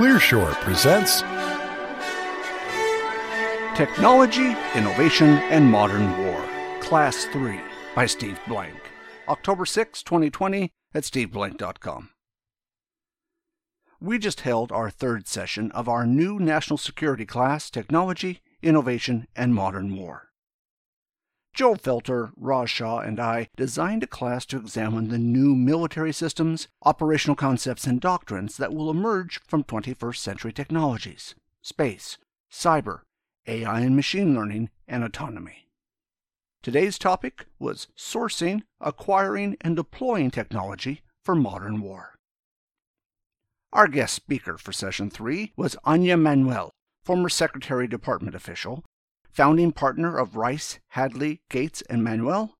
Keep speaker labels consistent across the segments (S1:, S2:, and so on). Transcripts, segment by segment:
S1: Clearshore presents
S2: Technology, Innovation, and Modern War, Class 3 by Steve Blank. October 6, 2020 at steveblank.com. We just held our third session of our new national security class, Technology, Innovation, and Modern War. Joe Felter, Raj Shah, and I designed a class to examine the new military systems, operational concepts, and doctrines that will emerge from 21st century technologies space, cyber, AI and machine learning, and autonomy. Today's topic was sourcing, acquiring, and deploying technology for modern war. Our guest speaker for session three was Anja Manuel, former Secretary Department official, founding partner of Rice, Hadley, Gates, and Manuel,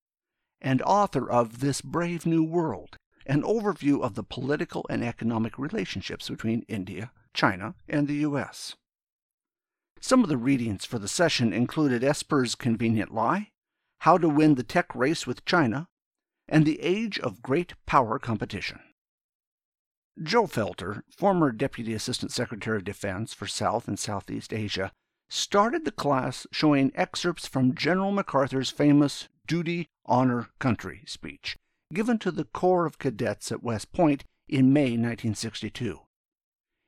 S2: and author of This Brave New World, an overview of the political and economic relationships between India, China, and the U.S. Some of the readings for the session included Esper's Convenient Lie, How to Win the Tech Race with China, and The Age of Great Power Competition. Joe Felter, former Deputy Assistant Secretary of Defense for South and Southeast Asia, started the class showing excerpts from General MacArthur's famous Duty, Honor, Country speech, given to the Corps of Cadets at West Point in May 1962.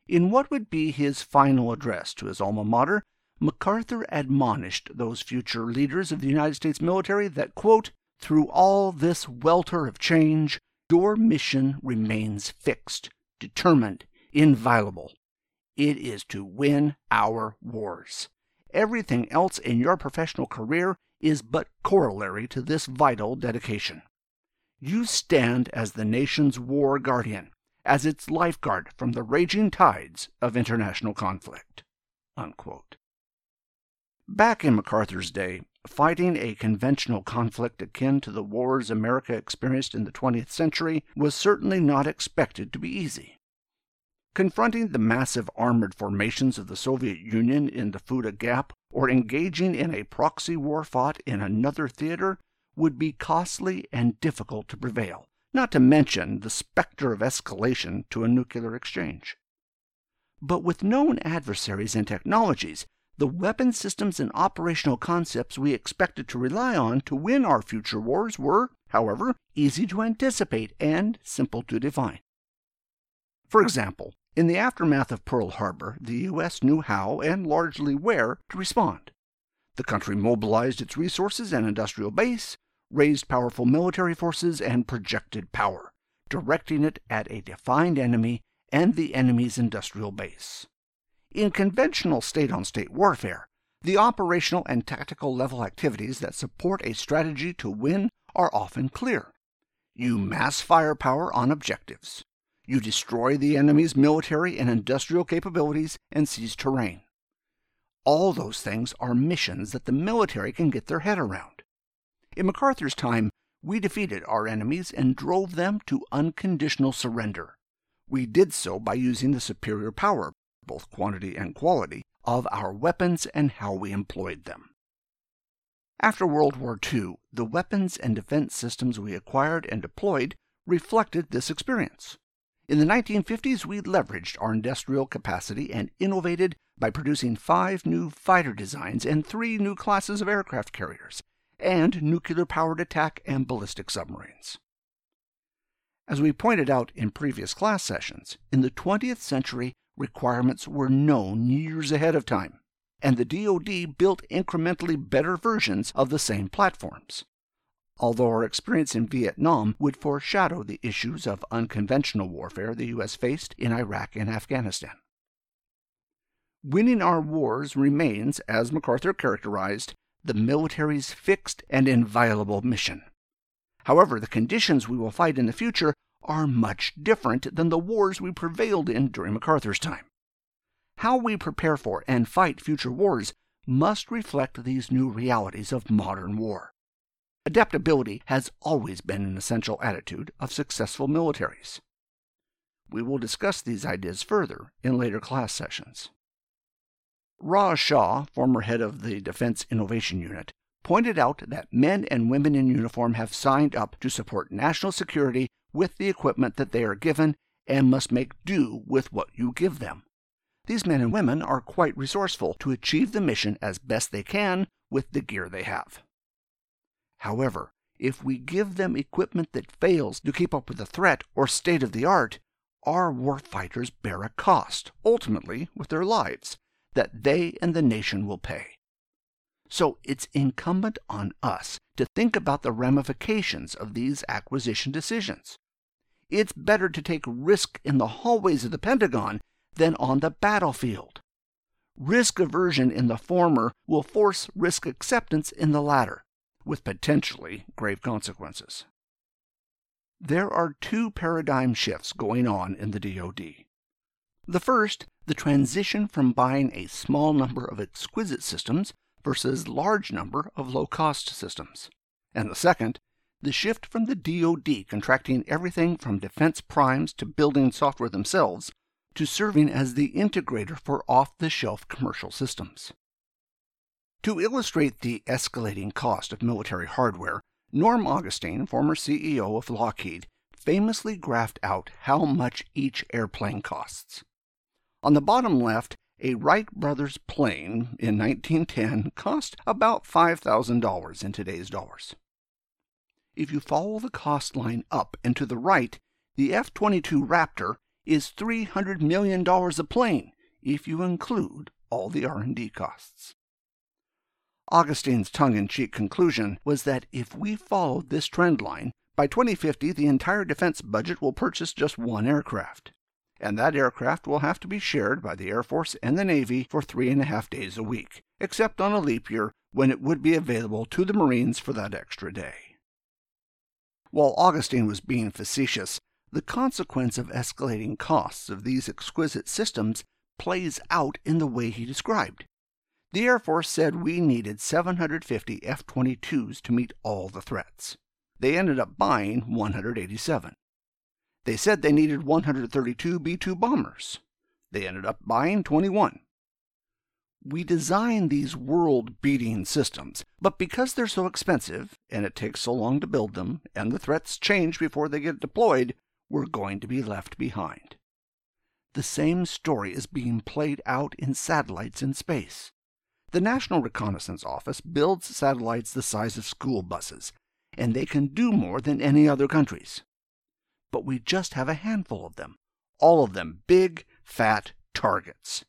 S2: In what would be his final address to his alma mater, MacArthur admonished those future leaders of the United States military that, quote, through all this welter of change, your mission remains fixed determined, inviolable. It is to win our wars. Everything else in your professional career is but corollary to this vital dedication. You stand as the nation's war guardian, as its lifeguard from the raging tides of international conflict. Unquote. Back in MacArthur's day, fighting a conventional conflict akin to the wars America experienced in the 20th century was certainly not expected to be easy. Confronting the massive armored formations of the Soviet Union in the Fulda Gap or engaging in a proxy war fought in another theater would be costly and difficult to prevail, not to mention the specter of escalation to a nuclear exchange. But with known adversaries and technologies, the weapon systems and operational concepts we expected to rely on to win our future wars were, however, easy to anticipate and simple to define. For example, in the aftermath of Pearl Harbor, the U.S. knew how and largely where to respond. The country mobilized its resources and industrial base, raised powerful military forces, and projected power, directing it at a defined enemy and the enemy's industrial base. In conventional state on state warfare, the operational and tactical level activities that support a strategy to win are often clear. You mass firepower on objectives. You destroy the enemy's military and industrial capabilities and seize terrain. All those things are missions that the military can get their head around. In MacArthur's time, we defeated our enemies and drove them to unconditional surrender. We did so by using the superior power, both quantity and quality, of our weapons and how we employed them. After World War II, the weapons and defense systems we acquired and deployed reflected this experience. In the 1950s, we leveraged our industrial capacity and innovated by producing five new fighter designs and three new classes of aircraft carriers, and nuclear powered attack and ballistic submarines. As we pointed out in previous class sessions, in the 20th century, requirements were known years ahead of time, and the DoD built incrementally better versions of the same platforms although our experience in Vietnam would foreshadow the issues of unconventional warfare the U.S. faced in Iraq and Afghanistan. Winning our wars remains, as MacArthur characterized, the military's fixed and inviolable mission. However, the conditions we will fight in the future are much different than the wars we prevailed in during MacArthur's time. How we prepare for and fight future wars must reflect these new realities of modern war. Adaptability has always been an essential attitude of successful militaries. We will discuss these ideas further in later class sessions. Raj Shah, former head of the Defense Innovation Unit, pointed out that men and women in uniform have signed up to support national security with the equipment that they are given and must make do with what you give them. these men and women are quite resourceful to achieve the mission as best they can with the gear they have. However, if we give them equipment that fails to keep up with the threat or state of the art, our warfighters bear a cost, ultimately with their lives, that they and the nation will pay. So it's incumbent on us to think about the ramifications of these acquisition decisions. It's better to take risk in the hallways of the Pentagon than on the battlefield. Risk aversion in the former will force risk acceptance in the latter, with potentially grave consequences. There are two paradigm shifts going on in the DoD. The first, the transition from buying a small number of exquisite systems versus large number of low-cost systems. And the second, the shift from the DoD contracting everything from defense primes to building software themselves to serving as the integrator for off-the-shelf commercial systems. To illustrate the escalating cost of military hardware, Norm Augustine, former CEO of Lockheed, famously graphed out how much each airplane costs. On the bottom left, a Wright brothers plane in 1910 cost about $5,000 in today's dollars. If you follow the cost line up and to the right, the F-22 Raptor is $300 million a plane if you include all the R&D costs. Augustine's tongue-in-cheek conclusion was that if we followed this trend line, by 2050 the entire defense budget will purchase just one aircraft. And that aircraft will have to be shared by the Air Force and the Navy for three and a half days a week, except on a leap year when it would be available to the Marines for that extra day. While Augustine was being facetious, the consequence of escalating costs of these exquisite systems plays out in the way he described. The Air Force said we needed 750 F 22s to meet all the threats. They ended up buying 187. They said they needed 132 B 2 bombers. They ended up buying 21. We design these world beating systems, but because they're so expensive, and it takes so long to build them, and the threats change before they get deployed, we're going to be left behind. The same story is being played out in satellites in space. The National Reconnaissance Office builds satellites the size of school buses, and they can do more than any other countries. But we just have a handful of them, all of them big, fat targets.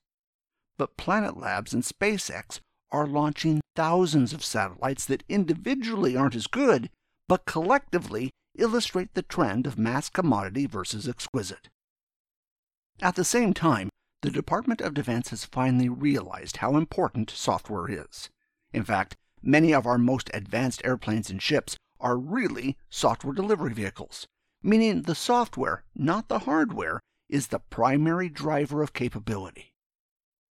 S2: But Planet Labs and SpaceX are launching thousands of satellites that individually aren't as good, but collectively illustrate the trend of mass commodity versus exquisite. At the same time, the Department of Defense has finally realized how important software is. In fact, many of our most advanced airplanes and ships are really software delivery vehicles, meaning the software, not the hardware, is the primary driver of capability.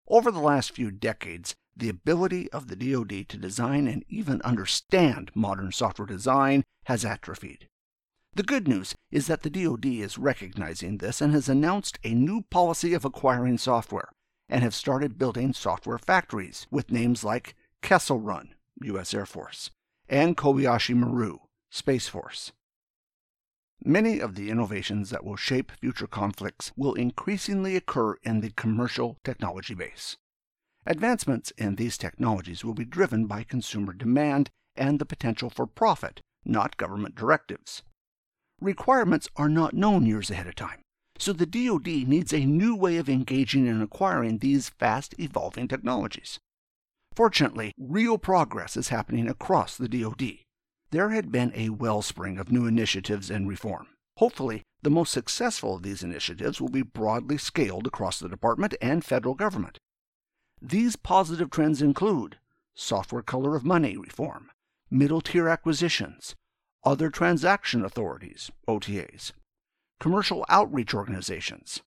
S2: Over the last few decades, the ability of the DoD to design and even understand modern software design has atrophied. The good news is that the DoD is recognizing this and has announced a new policy of acquiring software and have started building software factories with names like Kessel Run, U.S. Air Force, and Kobayashi Maru, Space Force. Many of the innovations that will shape future conflicts will increasingly occur in the commercial technology base. Advancements in these technologies will be driven by consumer demand and the potential for profit, not government directives requirements are not known years ahead of time. So the DoD needs a new way of engaging and acquiring these fast evolving technologies. Fortunately, real progress is happening across the DoD. There had been a wellspring of new initiatives and reform. Hopefully, the most successful of these initiatives will be broadly scaled across the department and federal government. These positive trends include software color of money reform, middle tier acquisitions, other transaction authorities, OTAs, commercial outreach organizations,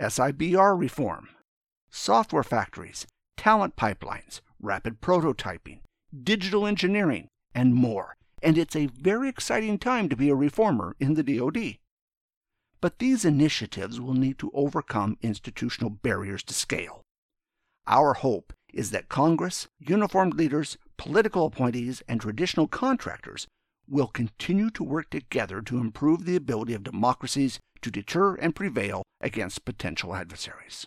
S2: SBIR reform, software factories, talent pipelines, rapid prototyping, digital engineering, and more. And it's a very exciting time to be a reformer in the DoD. But these initiatives will need to overcome institutional barriers to scale. Our hope is that Congress, uniformed leaders, political appointees, and traditional contractors will continue to work together to improve the ability of democracies to deter and prevail against potential adversaries.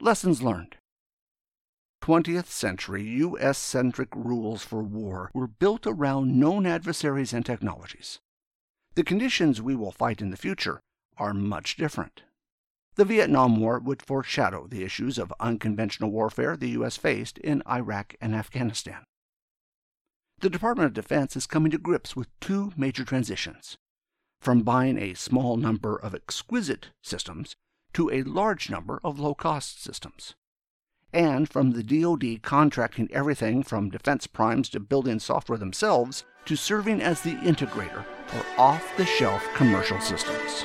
S2: Lessons learned 20th century U.S. centric rules for war were built around known adversaries and technologies. The conditions we will fight in the future are much different. The Vietnam War would foreshadow the issues of unconventional warfare the U.S. faced in Iraq and Afghanistan. The Department of Defense is coming to grips with two major transitions from buying a small number of exquisite systems to a large number of low cost systems and from the DoD contracting everything from defense primes to building software themselves to serving as the integrator for off the shelf commercial systems.